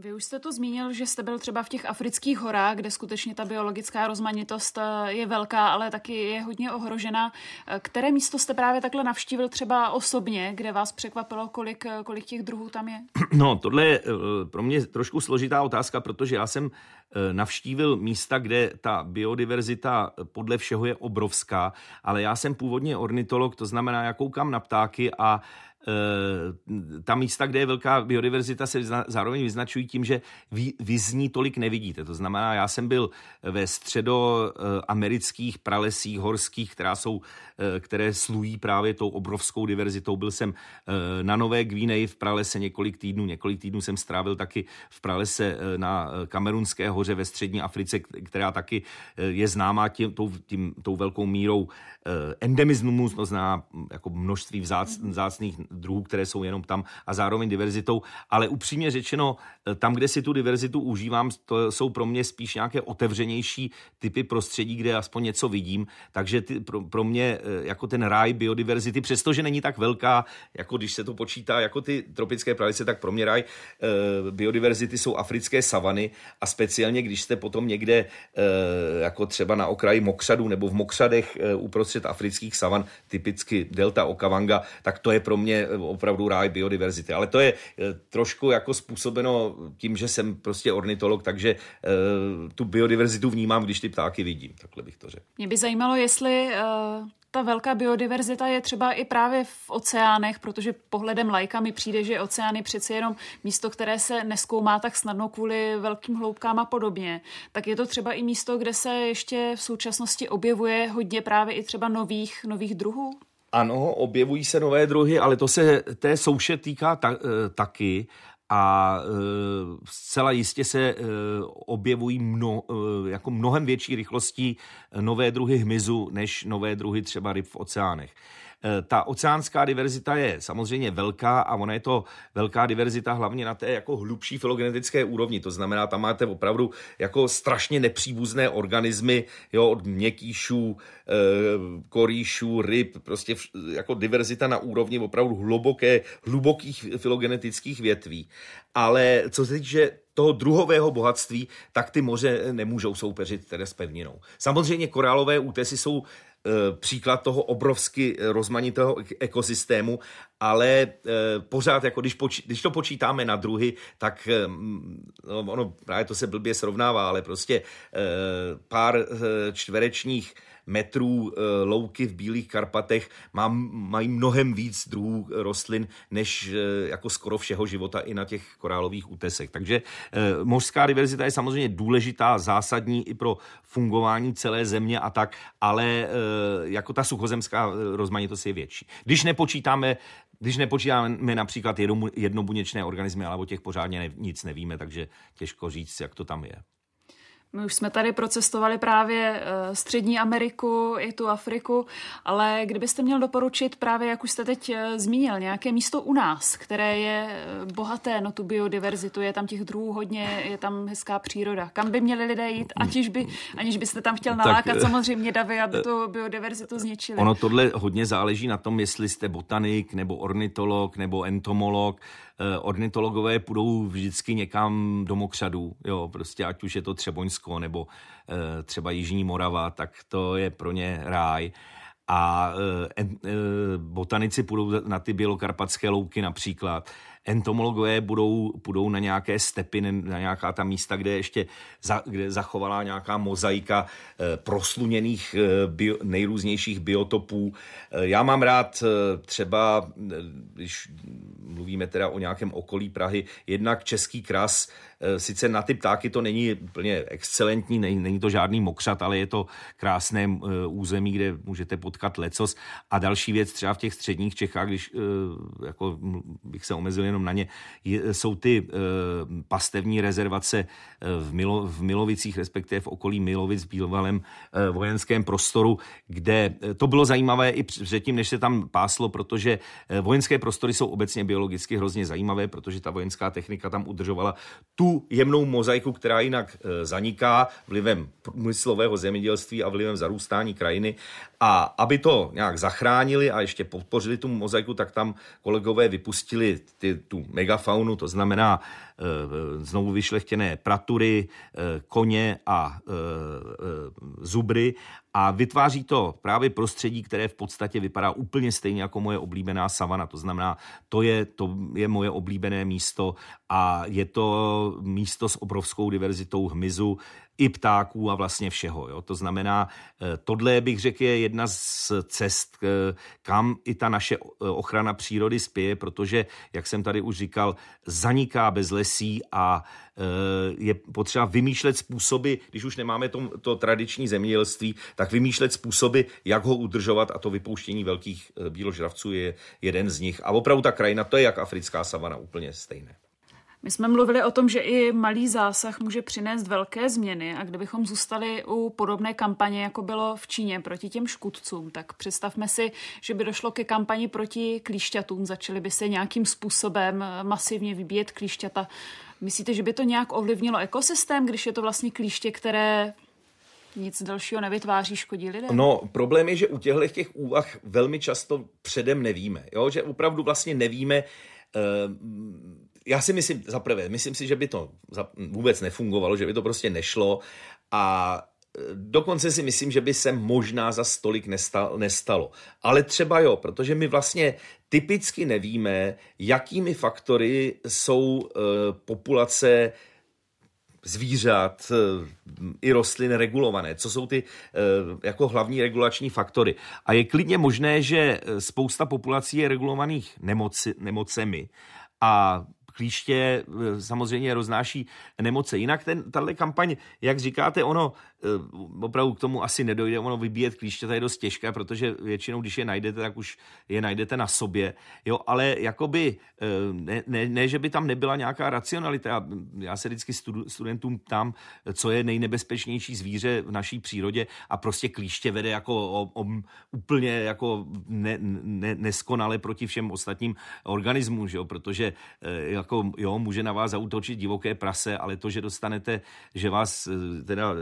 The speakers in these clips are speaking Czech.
Vy už jste to zmínil, že jste byl třeba v těch afrických horách, kde skutečně ta biologická rozmanitost eh, je velká, ale taky je hodně ohrožena. Eh, které místo jste právě takhle navštívil třeba osobně, kde vás překvapilo, kolik, eh, kolik těch druhů tam je? No, tohle je pro mě trošku složitá otázka, protože já jsem navštívil místa, kde ta biodiverzita podle všeho je obrovská, ale já jsem původně ornitolog, to znamená, já koukám na ptáky a ta místa, kde je velká biodiverzita, se zároveň vyznačují tím, že vy, vy z ní tolik nevidíte. To znamená, já jsem byl ve středoamerických pralesích horských, která jsou, eh, které slují právě tou obrovskou diverzitou. Byl jsem eh, na Nové Gvíneji v pralese několik týdnů. Několik týdnů jsem strávil taky v pralese na Kamerunské hoře ve střední Africe, která taky je známá tím, tou, tím, tou velkou mírou endemismus, to znamená jako množství vzác, vzácných druhů, které jsou jenom tam a zároveň diverzitou. Ale upřímně řečeno, eh, tam, kde si tu diverzitu užívám, to jsou pro mě spíš nějaké otevřenější typy prostředí, kde aspoň něco vidím. Takže ty, pro, pro mě eh, jako ten ráj biodiverzity, přestože není tak velká, jako když se to počítá jako ty tropické pravice, tak pro mě ráj eh, biodiverzity jsou africké savany a speciálně, když jste potom někde jako třeba na okraji Mokřadu nebo v Mokřadech uprostřed afrických savan, typicky delta Okavanga, tak to je pro mě opravdu ráj biodiverzity. Ale to je eh, trošku jako způsobeno tím, že jsem prostě ornitolog, takže eh, tu biodiverzitu vnímám, když ty ptáky vidím. Takhle bych to řekl. Mě by zajímalo, jestli uh ta velká biodiverzita je třeba i právě v oceánech, protože pohledem lajka mi přijde, že oceány přeci jenom místo, které se neskoumá tak snadno kvůli velkým hloubkám a podobně. Tak je to třeba i místo, kde se ještě v současnosti objevuje hodně právě i třeba nových, nových druhů? Ano, objevují se nové druhy, ale to se té souše týká ta, e, taky a e, zcela jistě se e, objevují mno, jako mnohem větší rychlostí nové druhy hmyzu než nové druhy třeba ryb v oceánech. Eh, ta oceánská diverzita je samozřejmě velká a ona je to velká diverzita hlavně na té jako hlubší filogenetické úrovni. To znamená, tam máte opravdu jako strašně nepříbuzné organismy, jo, od měkýšů, eh, korýšů, ryb, prostě jako diverzita na úrovni opravdu hluboké, hlubokých filogenetických větví. Ale co se týče toho druhového bohatství, tak ty moře nemůžou soupeřit tedy s pevninou. Samozřejmě korálové útesy jsou příklad toho obrovsky rozmanitého ekosystému, ale eh, pořád, jako když, poč, když to počítáme na druhy, tak eh, no, ono právě to se blbě srovnává, ale prostě pár čtverečních metrů eh, louky v Bílých Karpatech má, mají mnohem víc druhů rostlin, než eh, jako skoro všeho života i na těch korálových útesech. Takže eh, mořská diverzita je samozřejmě důležitá, zásadní i pro fungování celé země a tak, ale jako ta suchozemská rozmanitost je větší. Když nepočítáme když nepočítáme například jednobuněčné organismy, ale o těch pořádně nic nevíme, takže těžko říct, jak to tam je. My už jsme tady procestovali právě eh, Střední Ameriku i tu Afriku, ale kdybyste měl doporučit právě, jak už jste teď eh, zmínil, nějaké místo u nás, které je eh, bohaté na tu biodiverzitu, je tam těch druhů hodně, je tam hezká příroda. Kam by měli lidé jít, aniž, by, aniž byste tam chtěl nalákat tak, samozřejmě davy, aby tu biodiverzitu zničili? Ono tohle hodně záleží na tom, jestli jste botanik, nebo ornitolog, nebo entomolog. Eh, ornitologové půjdou vždycky někam do mokřadů, jo, prostě ať už je to Třeboňsko nebo eh, třeba Jižní Morava, tak to je pro ně ráj a e, e, botanici půjdou na ty bělokarpatské louky například. Entomologové budou, budou na nějaké stepy, na nějaká ta místa, kde ještě za, kde zachovala nějaká mozaika prosluněných bio, nejrůznějších biotopů. Já mám rád třeba, když mluvíme teda o nějakém okolí Prahy, jednak Český kras, e, sice na ty ptáky to není úplně excelentní, není, to žádný mokřat, ale je to krásné e, území, kde můžete potkat lecos. A další věc třeba v těch středních Čechách, když e, jako bych se omezil jenom na ně, jsou ty pastevní rezervace v, Milo, v Milovicích, respektive v okolí Milovic v Bílovalem vojenském prostoru, kde to bylo zajímavé i předtím, než se tam páslo, protože vojenské prostory jsou obecně biologické biologicky hrozně zajímavé, protože ta vojenská technika tam udržovala tu jemnou mozaiku, která jinak e, zaniká vlivem průmyslového zemědělství a vlivem zarůstání krajiny. A aby to nějak zachránili a ještě podpořili tu mozaiku, tak tam kolegové vypustili ty, tu megafaunu, to znamená znovu vyšlechtěné pratury, koně a zubry a vytváří to právě prostředí, které v podstatě vypadá úplně stejně jako moje oblíbená savana. To znamená, to je, to je moje oblíbené místo a je to místo s obrovskou diverzitou hmyzu, i ptáků a vlastně všeho. Jo. To znamená, eh, tohle bych řekl je jedna z cest, eh, kam i ta naše eh, ochrana přírody spěje, protože, jak jsem tady už říkal, zaniká bez lesí a je potřeba vymýšlet způsoby, když už nemáme to, to tradiční zemědělství, tak vymýšlet způsoby, jak ho udržovat a to vypouštění velkých bíložravců je jeden z nich. A opravdu ta krajina, to je jak africká savana, úplně stejné. My jsme mluvili o tom, že i malý zásah může přinést velké změny a kdybychom zůstali u podobné kampaně, jako bylo v Číně proti těm škůdcům, tak představme si, že by došlo ke kampani proti klíšťatům, začaly by se nějakým způsobem masivně vybíjet klíšťata. Myslíte, že by to nějak ovlivnilo ekosystém, když je to vlastně klíště, které nic dalšího nevytváří, škodí lidem? No, problém je, že u těchto těch úvah velmi často předem nevíme. Jo? Že opravdu vlastně nevíme, uh, já si myslím, za prvé, myslím si, že by to vůbec nefungovalo, že by to prostě nešlo a e, Dokonce si myslím, že by se možná za stolik nestalo. Ale třeba jo, protože my vlastně typicky nevíme, jakými faktory jsou e, populace zvířat e, i rostlin regulované, co jsou ty jako hlavní regulační faktory. A je klidně možné, že spousta populací je regulovaných nemoci, nemocemi a klíště eh, samozřejmě roznáší nemoce. Jinak ten, tahle kampaň, jak říkáte, ono opravdu k tomu asi nedojde. Ono vybíjet klíště je dost těžké, protože většinou, když je najdete, tak už je najdete na sobě. Jo, ale jakoby, eh, ne, ne, ne, že by tam nebyla nějaká racionalita. Já se vždycky studentům ptám, co je nejnebezpečnější zvíře v naší přírodě a prostě klíště vede jako o, o, úplně jako ne, ne, neskonale proti všem ostatním organismům, že jo? protože eh, jako, jo, může na vás zautočit divoké prase, ale to, že dostanete, že vás teda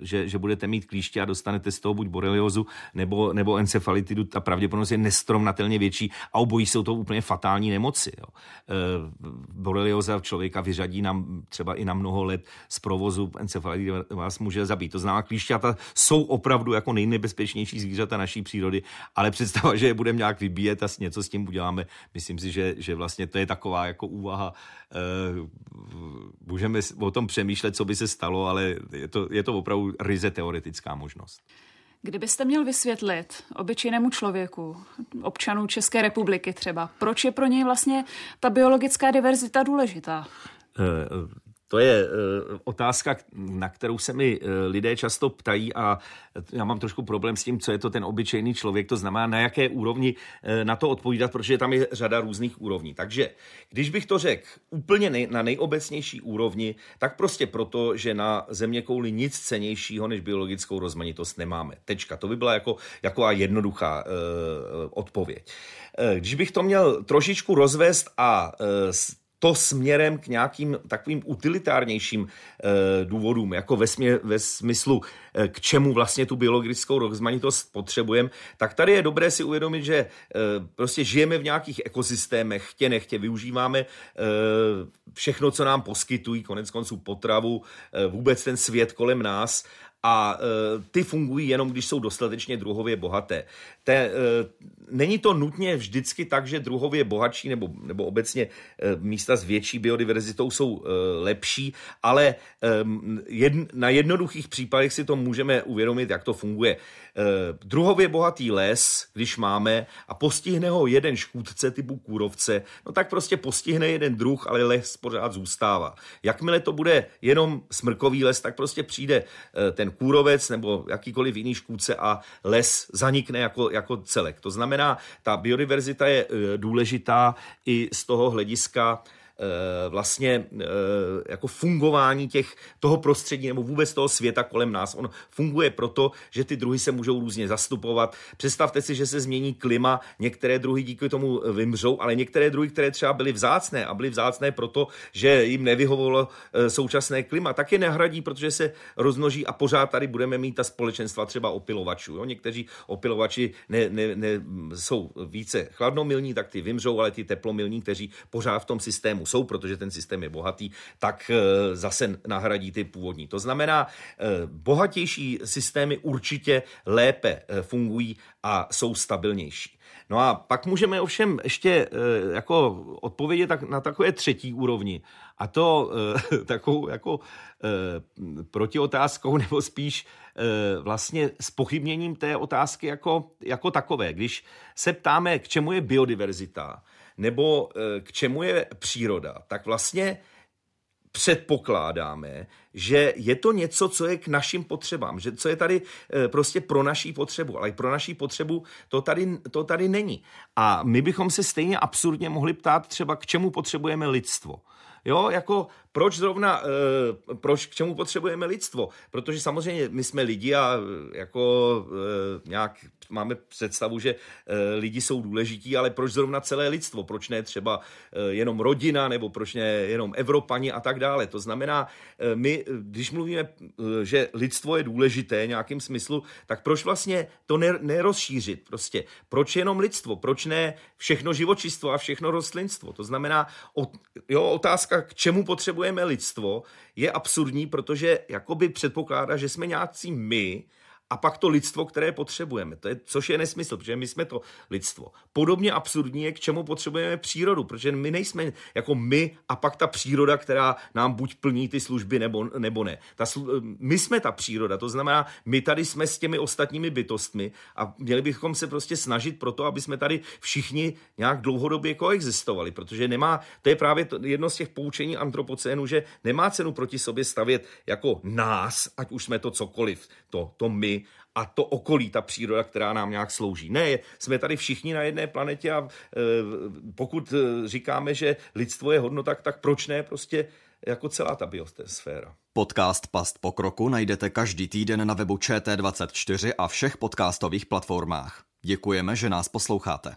že, že budete mít klíště a dostanete z toho buď boreliozu nebo, nebo encefalitidu, ta pravděpodobnost je nestrovnatelně větší a obojí jsou to úplně fatální nemoci. Jo. E, borelioza člověka vyřadí nám třeba i na mnoho let z provozu, encefalitidu vás může zabít. To znamená, klíšťata jsou opravdu jako nejnebezpečnější zvířata naší přírody, ale představa, že je budeme nějak vybíjet a něco s tím uděláme, myslím si, že, že vlastně to je taková jako úvaha, e, můžeme o tom přemýšlet, co by se stalo, ale je to, je to opravdu ryze teoretická možnost. Kdybyste měl vysvětlit obyčejnému člověku, občanů České republiky třeba, proč je pro něj vlastně ta biologická diverzita důležitá? Eh, to je uh, otázka, na kterou se mi uh, lidé často ptají a já mám trošku problém s tím, co je to ten obyčejný člověk, to znamená, na jaké úrovni uh, na to odpovídat, protože tam je řada různých úrovní. Takže když bych to řekl úplně nej, na nejobecnější úrovni, tak prostě proto, že na země kouli nic cenějšího než biologickou rozmanitost nemáme. Tečka. To by byla jako, jako jednoduchá uh, odpověď. Když bych to měl trošičku rozvést a to směrem k nějakým takovým utilitárnějším e, důvodům, jako ve, smě, ve smyslu, e, k čemu vlastně tu biologickou rozmanitost potřebujeme, tak tady je dobré si uvědomit, že e, prostě žijeme v nějakých ekosystémech, chtě nechtě, využíváme e, všechno, co nám poskytují, konec konců potravu, e, vůbec ten svět kolem nás a e, ty fungují jenom, když jsou dostatečně druhově bohaté. Te, e, není to nutně vždycky tak, že druhově bohatší nebo, nebo obecně e, místa s větší biodiverzitou jsou lepší, ale na jednoduchých případech si to můžeme uvědomit, jak to funguje. Eh, druhově bohatý les, když máme a postihne ho jeden škůdce typu kůrovce, no tak prostě postihne jeden druh, ale les pořád zůstává. Jakmile to bude jenom smrkový les, tak prostě přijde eh, ten kůrovec nebo jakýkoliv jiný škůdce a les zanikne jako, jako celek. To znamená, ta biodiverzita je eh, důležitá i z toho hlediska, vlastně eh, jako fungování těch, toho prostředí nebo vůbec toho světa kolem nás. On funguje proto, že ty druhy se můžou různě zastupovat. Představte si, že se změní klima, některé druhy díky tomu vymřou, ale některé druhy, které třeba byly vzácné a byly vzácné proto, že jim nevyhovovalo eh, současné klima, tak je nehradí, protože se rozmnoží a pořád tady budeme mít ta společenstva třeba opilovačů. Jo? Někteří opilovači ne, ne, ne, jsou více chladnomilní, tak ty vymřou, ale ty teplomilní, kteří pořád v tom systému jsou, protože ten systém je bohatý, tak zase nahradí ty původní. To znamená, bohatější systémy určitě lépe fungují a jsou stabilnější. No a pak můžeme ovšem ještě jako odpovědět tak na takové třetí úrovni. A to takovou jako protiotázkou, nebo spíš vlastně s pochybněním té otázky jako, jako takové. Když se ptáme, k čemu je biodiverzita, nebo k čemu je příroda, tak vlastně předpokládáme, že je to něco, co je k našim potřebám, že co je tady eh, prostě pro naší potřebu, ale pro naší potřebu to tady, to tady není. A my bychom se stejně absurdně mohli ptát třeba, k čemu potřebujeme lidstvo. Jo, jako proč zrovna, e, proč k čemu potřebujeme lidstvo? Protože samozřejmě my jsme lidi a jako e, nějak máme představu, že lidi jsou důležití, ale proč zrovna celé lidstvo? Proč ne třeba jenom rodina, nebo proč ne jenom Evropani a tak dále? To znamená, my, když mluvíme, že lidstvo je důležité nějakým smyslu, tak proč vlastně to nerozšířit? Prostě proč jenom lidstvo? Proč ne všechno živočistvo a všechno rostlinstvo? To znamená, jo, otázka, k čemu potřebujeme lidstvo, je absurdní, protože jakoby předpokládá, že jsme nějací my, a pak to lidstvo, které potřebujeme. To je, což je nesmysl, protože my jsme to lidstvo. Podobně absurdní je, k čemu potřebujeme přírodu, protože my nejsme jako my a pak ta příroda, která nám buď plní ty služby nebo, nebo ne. Ta, my jsme ta příroda, to znamená, my tady jsme s těmi ostatními bytostmi a měli bychom se prostě snažit pro to, aby jsme tady všichni nějak dlouhodobě koexistovali, protože nemá, to je právě to, jedno z těch poučení antropocénu, že nemá cenu proti sobě stavět jako nás, ať už jsme to cokoliv, to, to my, a to okolí, ta příroda, která nám nějak slouží. Ne, jsme tady všichni na jedné planetě a e, pokud e, říkáme, že lidstvo je hodnota, tak proč ne prostě jako celá ta biosféra. Podcast Past pokroku najdete každý týden na webu ČT24 a všech podcastových platformách. Děkujeme, že nás posloucháte.